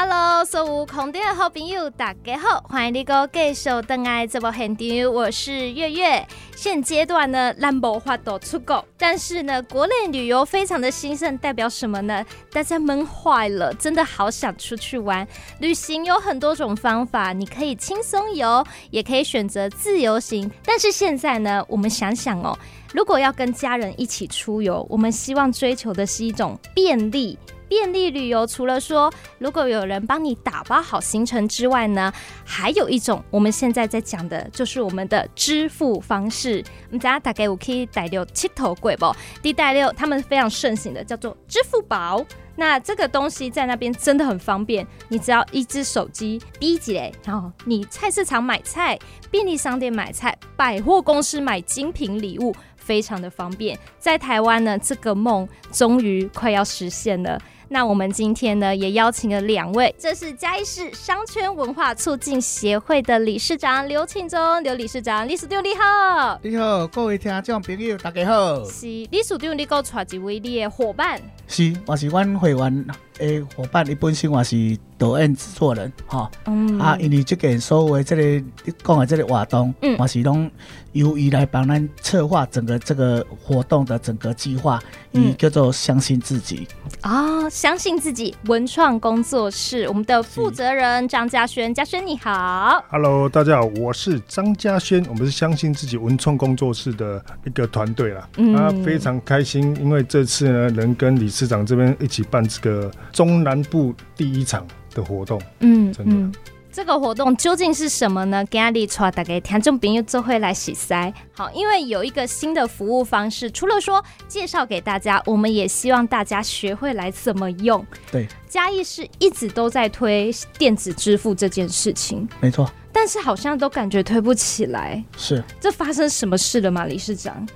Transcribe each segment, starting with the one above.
Hello，所有空中的好朋友，大家好，欢迎你个继续登来这部现场，我是月月。现阶段呢，兰博花都出国，但是呢，国内旅游非常的兴盛，代表什么呢？大家闷坏了，真的好想出去玩。旅行有很多种方法，你可以轻松游，也可以选择自由行。但是现在呢，我们想想哦，如果要跟家人一起出游，我们希望追求的是一种便利。便利旅游除了说，如果有人帮你打包好行程之外呢，还有一种我们现在在讲的，就是我们的支付方式。我们家大概我可以带六七头贵不？第带六他们非常盛行的叫做支付宝。那这个东西在那边真的很方便，你只要一只手机逼起来，然后你菜市场买菜、便利商店买菜、百货公司买精品礼物，非常的方便。在台湾呢，这个梦终于快要实现了。那我们今天呢，也邀请了两位，这是嘉义市商圈文化促进协会的理事长刘庆忠，刘理事长，理事长你好，你好，各位听众朋友大家好，是理事长，你给我带一位你的伙伴，是，我是阮会员诶伙伴，你本身我是。导演制作人，哈、嗯，啊，因为这个所谓这个你讲的这个活动，嗯，我是拢由伊来帮咱策划整个这个活动的整个计划，嗯，叫做相信自己。啊、哦，相信自己文创工作室，我们的负责人张嘉轩，嘉轩你好，Hello，大家好，我是张嘉轩，我们是相信自己文创工作室的一个团队啦，嗯，啊，非常开心，因为这次呢，能跟理事长这边一起办这个中南部第一场。的活动，嗯，真的、嗯，这个活动究竟是什么呢？给阿里带大家听众朋友做会来洗塞。好，因为有一个新的服务方式，除了说介绍给大家，我们也希望大家学会来怎么用。对，嘉义市一直都在推电子支付这件事情，没错，但是好像都感觉推不起来。是，这发生什么事了吗，理事长？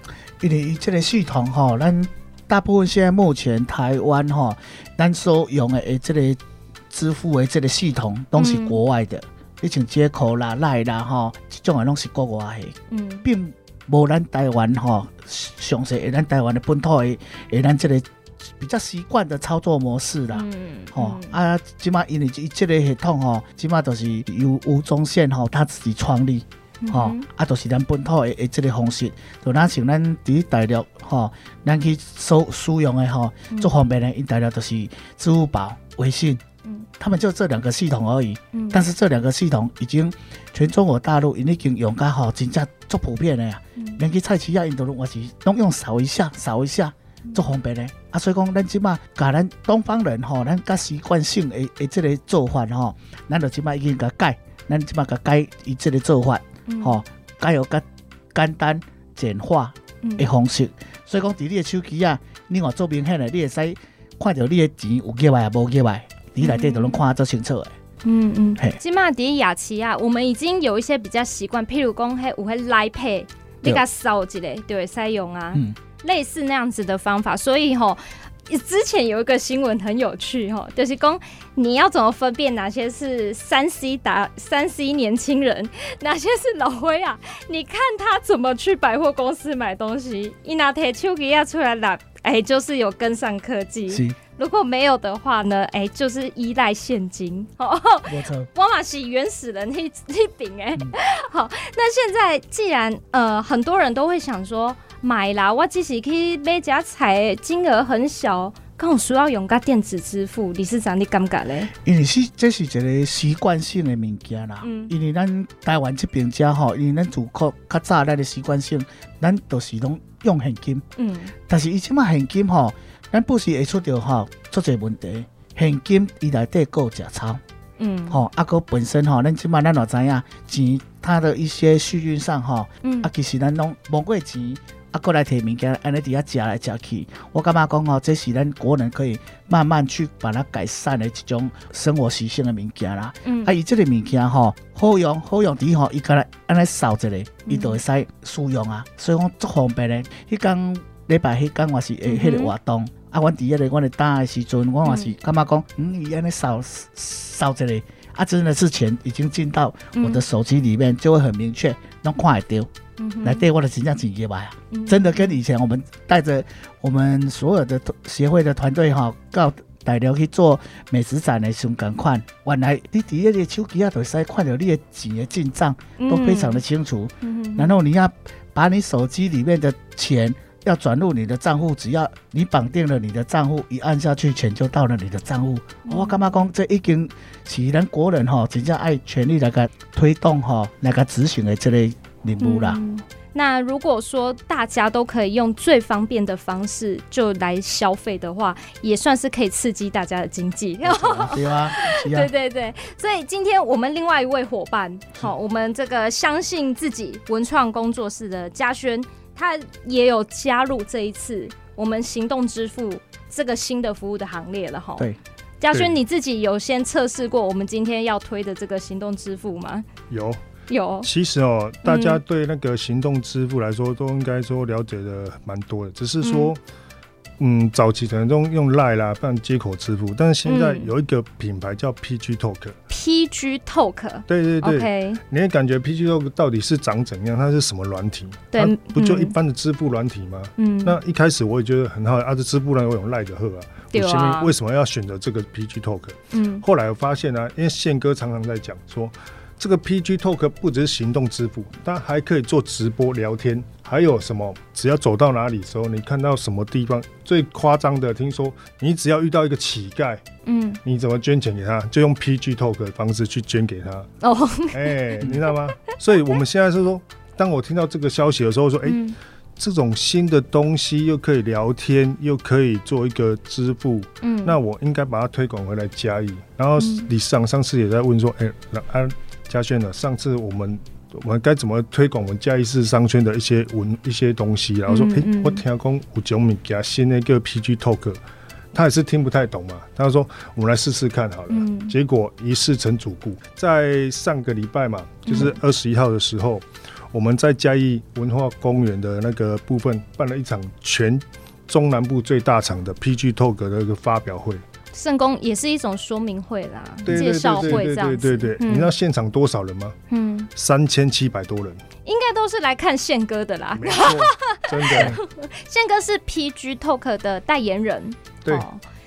因为这个系统哈，咱大部分现在目前台湾哈，咱所用的诶这个。支付的这个系统都是国外的，你、嗯、像街口啦、赖啦哈，这种的拢是国外的，嗯，并无咱台湾哈，详细咱台湾的本土的，诶，咱这个比较习惯的操作模式啦，嗯，吼、嗯、啊，即马因为这这个系统吼，即马都是由吴宗宪吼他自己创立，吼、嗯，啊，就是咱本土的诶这个方式，就咱像咱伫大陆吼，咱去所使用的吼，最方便的因大陆就是支付宝、微信。他们就这两个系统而已，嗯、但是这两个系统已经全中国大陆已经用噶吼，真正足普遍的呀。连去菜市啊，印度人我是拢用扫一下，扫一下，足方便的。啊，所以讲咱即马甲咱东方人吼，咱甲习惯性诶诶，即个做法吼，咱就即马已经甲改，咱即马甲改伊即个做法，吼，改有较简单简化的方式。嗯、所以讲，伫你的手机啊，另外做明显的，你会使看到你的钱有几万啊，无几万。你来电都能看得清楚诶。嗯嗯，起码在雅琪啊，我们已经有一些比较习惯，譬如讲，迄，有迄 Line Pay，你甲扫一个就会使用啊，嗯，类似那样子的方法。所以吼，之前有一个新闻很有趣哈，就是讲你要怎么分辨哪些是三 C 打三 C 年轻人，哪些是老灰啊？你看他怎么去百货公司买东西，一拿铁手机啊出来拿，哎、欸，就是有跟上科技。如果没有的话呢？哎、欸，就是依赖现金。哦，我嘛是原始人一一顶哎。好，那现在既然呃很多人都会想说买啦，我只是去买只菜，金额很小，刚好需要用个电子支付，理事长你感觉咧？因为是这是一个习惯性的物件啦。嗯。因为咱台湾这边家吼，因为咱主客较早咱的习惯性，咱都是拢用现金。嗯。但是伊即嘛现金吼。咱不是会出着吼，出这问题，现金伊内底够假钞，嗯，吼，啊个本身吼，咱起码咱也知影钱，它的一些细菌上吼，嗯，啊其实咱拢无过钱，啊过来摕物件，安尼底下食来食去，我感觉讲吼，这是咱国人可以慢慢去把它改善的一种生活习性的物件啦，嗯，啊伊这个物件吼，好用好用滴吼，伊个来安尼扫一个，伊就会使使用啊，所以讲足方便的。迄工礼拜迄工我是会迄个活动。啊，阮伫迄个阮咧打的时阵，我嘛是感觉讲，嗯，伊安尼扫扫一个，啊，真的是钱已经进到我的手机里面，就会很明确，拢看会到。来对我的真正钱几万啊，真的跟以前我们带着我们所有的协会的团队哈，到大陆去做美食展的时候同款，原来你底下的手机啊，都使看到你的钱的进账都非常的清楚。嗯、然后你要把你手机里面的钱要转入你的账户，只要你绑定了你的账户，一按下去，钱就到了你的账户。嗯、我干嘛讲这已经是咱国人哈，真正爱全力来个推动哈，来个执行的这类任务啦。嗯那如果说大家都可以用最方便的方式就来消费的话，也算是可以刺激大家的经济。对啊，对对对。所以今天我们另外一位伙伴，好，我们这个相信自己文创工作室的嘉轩，他也有加入这一次我们行动支付这个新的服务的行列了哈。对，嘉轩你自己有先测试过我们今天要推的这个行动支付吗？有。有，其实哦，大家对那个行动支付来说，嗯、都应该说了解的蛮多的。只是说，嗯，嗯早期可能都用 Line 啦，办接口支付，但是现在有一个品牌叫 PG Talk。PG Talk。对对对。Okay 你会感觉 PG Talk 到底是长怎样？它是什么软体？对，它不就一般的支付软体吗？嗯。那一开始我也觉得很好，啊，这支付呢，我用 Line 的货啊。对啊。我前面为什么要选择这个 PG Talk？嗯。后来我发现呢、啊，因为宪哥常常在讲说。这个 PG Talk 不只是行动支付，它还可以做直播聊天，还有什么？只要走到哪里的时候，你看到什么地方最夸张的？听说你只要遇到一个乞丐，嗯，你怎么捐钱给他？就用 PG Talk 的方式去捐给他。哦，哎，你知道吗？所以我们现在是说，当我听到这个消息的时候，说，哎、嗯，这种新的东西又可以聊天，又可以做一个支付，嗯，那我应该把它推广回来嘉义。然后李市长上次也在问说，哎，啊。嘉轩呢？上次我们我们该怎么推广我们嘉义市商圈的一些文一些东西？然后说，哎、嗯嗯欸，我听讲有九米加新那个 PG Talk，他也是听不太懂嘛。他说，我们来试试看好了。嗯、结果一试成主顾，在上个礼拜嘛，就是二十一号的时候，嗯、我们在嘉义文化公园的那个部分办了一场全中南部最大场的 PG Talk 的一个发表会。圣工也是一种说明会啦，介绍会这样子。对对对，你知道现场多少人吗？嗯，三千七百多人。应该都是来看宪哥的啦。没错，真的。宪哥是 PG Talk 的代言人。对。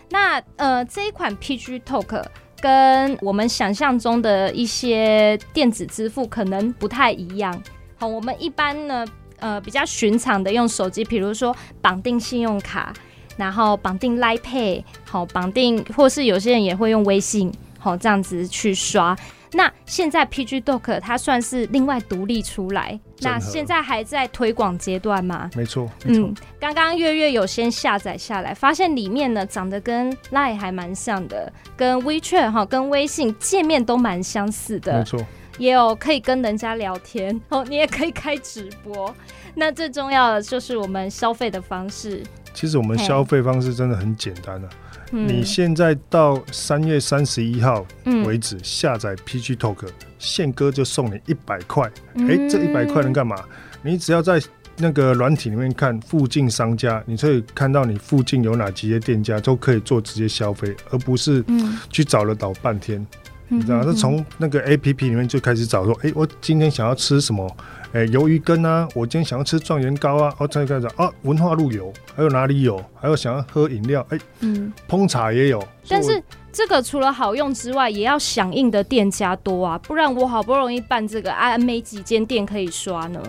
那呃，这一款 PG Talk 跟我们想象中的一些电子支付可能不太一样。好，我们一般呢，呃，比较寻常的用手机，比如说绑定信用卡。然后绑定 Line Pay，好绑定，或是有些人也会用微信，好这样子去刷。那现在 PG Dock，它算是另外独立出来，那现在还在推广阶段吗？没错，嗯，刚刚月月有先下载下来，发现里面呢长得跟 Line 还蛮像的，跟 WeChat 哈，跟微信界面都蛮相似的。没错，也有可以跟人家聊天，哦，你也可以开直播。那最重要的就是我们消费的方式。其实我们消费方式真的很简单啊！你现在到三月三十一号为止下载 PG Talk，宪哥就送你一百块。哎，这一百块能干嘛？你只要在那个软体里面看附近商家，你可以看到你附近有哪几些店家都可以做直接消费，而不是去找了找半天。你知道，那从那个 APP 里面就开始找说，哎，我今天想要吃什么？哎，鱿鱼羹啊！我今天想要吃状元糕啊！我再开始啊，文化路有，还有哪里有？还有想要喝饮料，哎，嗯，烹茶也有。但是这个除了好用之外，也要响应的店家多啊，不然我好不容易办这个啊，没几间店可以刷呢。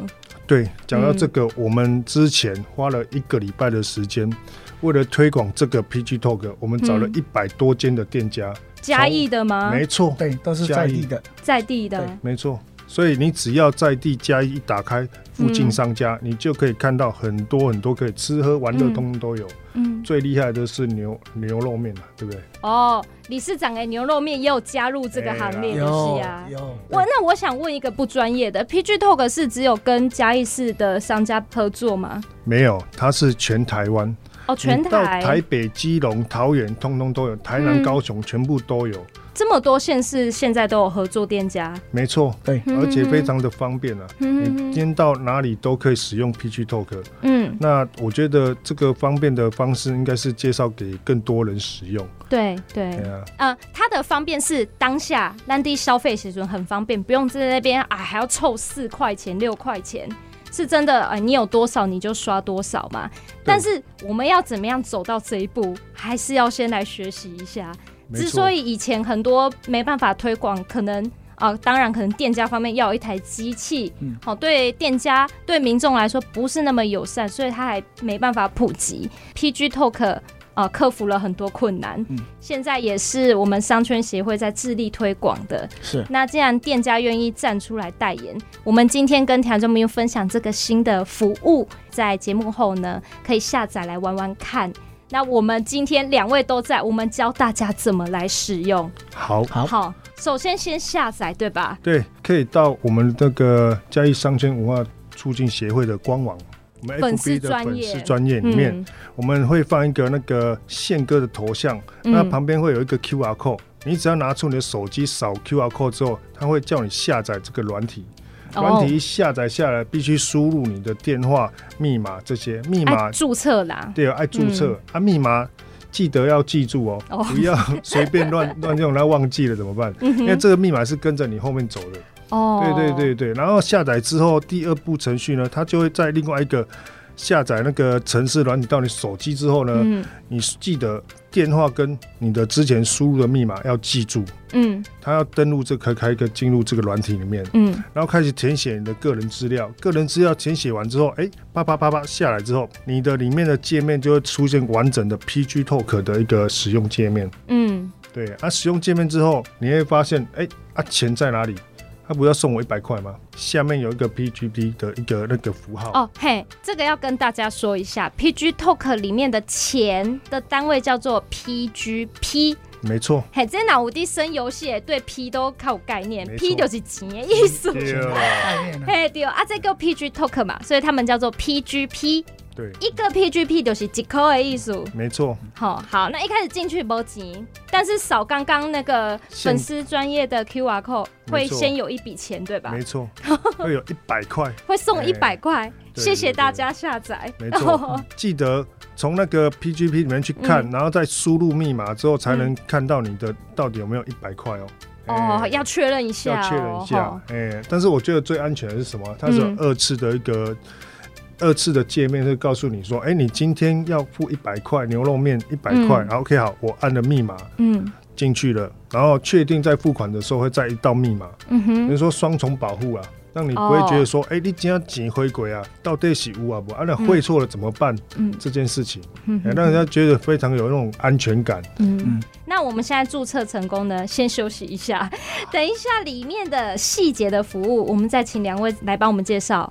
对，讲到这个，嗯、我们之前花了一个礼拜的时间，为了推广这个 PG Talk，我们找了一百多间的店家。嘉义的吗？没错，对，都是在地的，在地的，没错。所以你只要在地嘉义一打开附近商家，嗯、你就可以看到很多很多可以吃喝玩乐，通通都有。嗯，最厉害的是牛牛肉面了，对不对？哦，理事长哎，牛肉面也有加入这个行列，是啊。有。我那我想问一个不专业的，PG Talk 是只有跟嘉义市的商家合作吗？没有，它是全台湾。哦，全台。台北、基隆、桃园，通通都有；台南、高雄，全部都有。这么多县市现在都有合作店家，没错，对，而且非常的方便啊。嗯、你今天到哪里都可以使用 PG Talk。嗯，那我觉得这个方便的方式应该是介绍给更多人使用。对对，呃，它的方便是当下当地消费时准很方便，不用在那边啊还要凑四块钱六块钱。是真的，哎，你有多少你就刷多少嘛。但是我们要怎么样走到这一步，还是要先来学习一下。之所以以前很多没办法推广，可能啊、呃，当然可能店家方面要有一台机器，好、嗯，对店家对民众来说不是那么友善，所以他还没办法普及。PG Talk 啊、呃，克服了很多困难，嗯，现在也是我们商圈协会在致力推广的。是，那既然店家愿意站出来代言，我们今天跟听众朋友分享这个新的服务，在节目后呢，可以下载来玩玩看。那我们今天两位都在，我们教大家怎么来使用。好，好，好，首先先下载，对吧？对，可以到我们那个嘉义商圈文化促进协会的官网，我们 FB 的粉丝专业里面、嗯，我们会放一个那个宪哥的头像，嗯、那旁边会有一个 QR code，你只要拿出你的手机扫 QR code 之后，他会叫你下载这个软体。软体一下载下来，必须输入你的电话、密码这些密码注册啦。对，爱注册、嗯、啊，密码记得要记住哦，哦不要随便乱 乱用，那忘记了怎么办？嗯、因为这个密码是跟着你后面走的。哦，对对对对。然后下载之后，第二步程序呢，它就会在另外一个。下载那个程式软体到你手机之后呢，嗯，你记得电话跟你的之前输入的密码要记住。嗯，它要登录这个开一个进入这个软体里面。嗯，然后开始填写你的个人资料。个人资料填写完之后，哎，啪啪啪啪下来之后，你的里面的界面就会出现完整的 PG Talk 的一个使用界面。嗯，对啊，使用界面之后，你会发现，哎，啊钱在哪里？他不要送我一百块吗？下面有一个 PGP 的一个那个符号哦，嘿，这个要跟大家说一下，PG Talk 里面的钱的单位叫做 PGP，没错。嘿，这脑无敌生游戏对 P 都靠有概念，P 就是钱的意思。对，嘿对啊，这个 PG Talk 嘛，所以他们叫做 PGP。对，一个 PGP 就是一块的艺术，没错。好，好，那一开始进去不急，但是扫刚刚那个粉丝专业的 QR code 会先有一笔钱，对吧？没错，会有一百块，会送一百块。谢谢大家下载。没错，记得从那个 PGP 里面去看，嗯、然后再输入密码之后，才能看到你的到底有没有一百块哦。哦，要确认一下，要确认一下。哎，但是我觉得最安全的是什么？它是有二次的一个。嗯二次的界面会告诉你说：“哎、欸，你今天要付一百块牛肉面，一百块。”然后 OK 好，我按了密码，嗯，进去了，然后确定在付款的时候会再一道密码，嗯哼，比如说双重保护啊，让你不会觉得说：“哎、哦欸，你今天钱回鬼啊，到底是有啊不？啊，那汇错了怎么办？”嗯，这件事情，嗯，让人家觉得非常有那种安全感。嗯嗯。那我们现在注册成功呢，先休息一下，等一下里面的细节的服务，我们再请两位来帮我们介绍。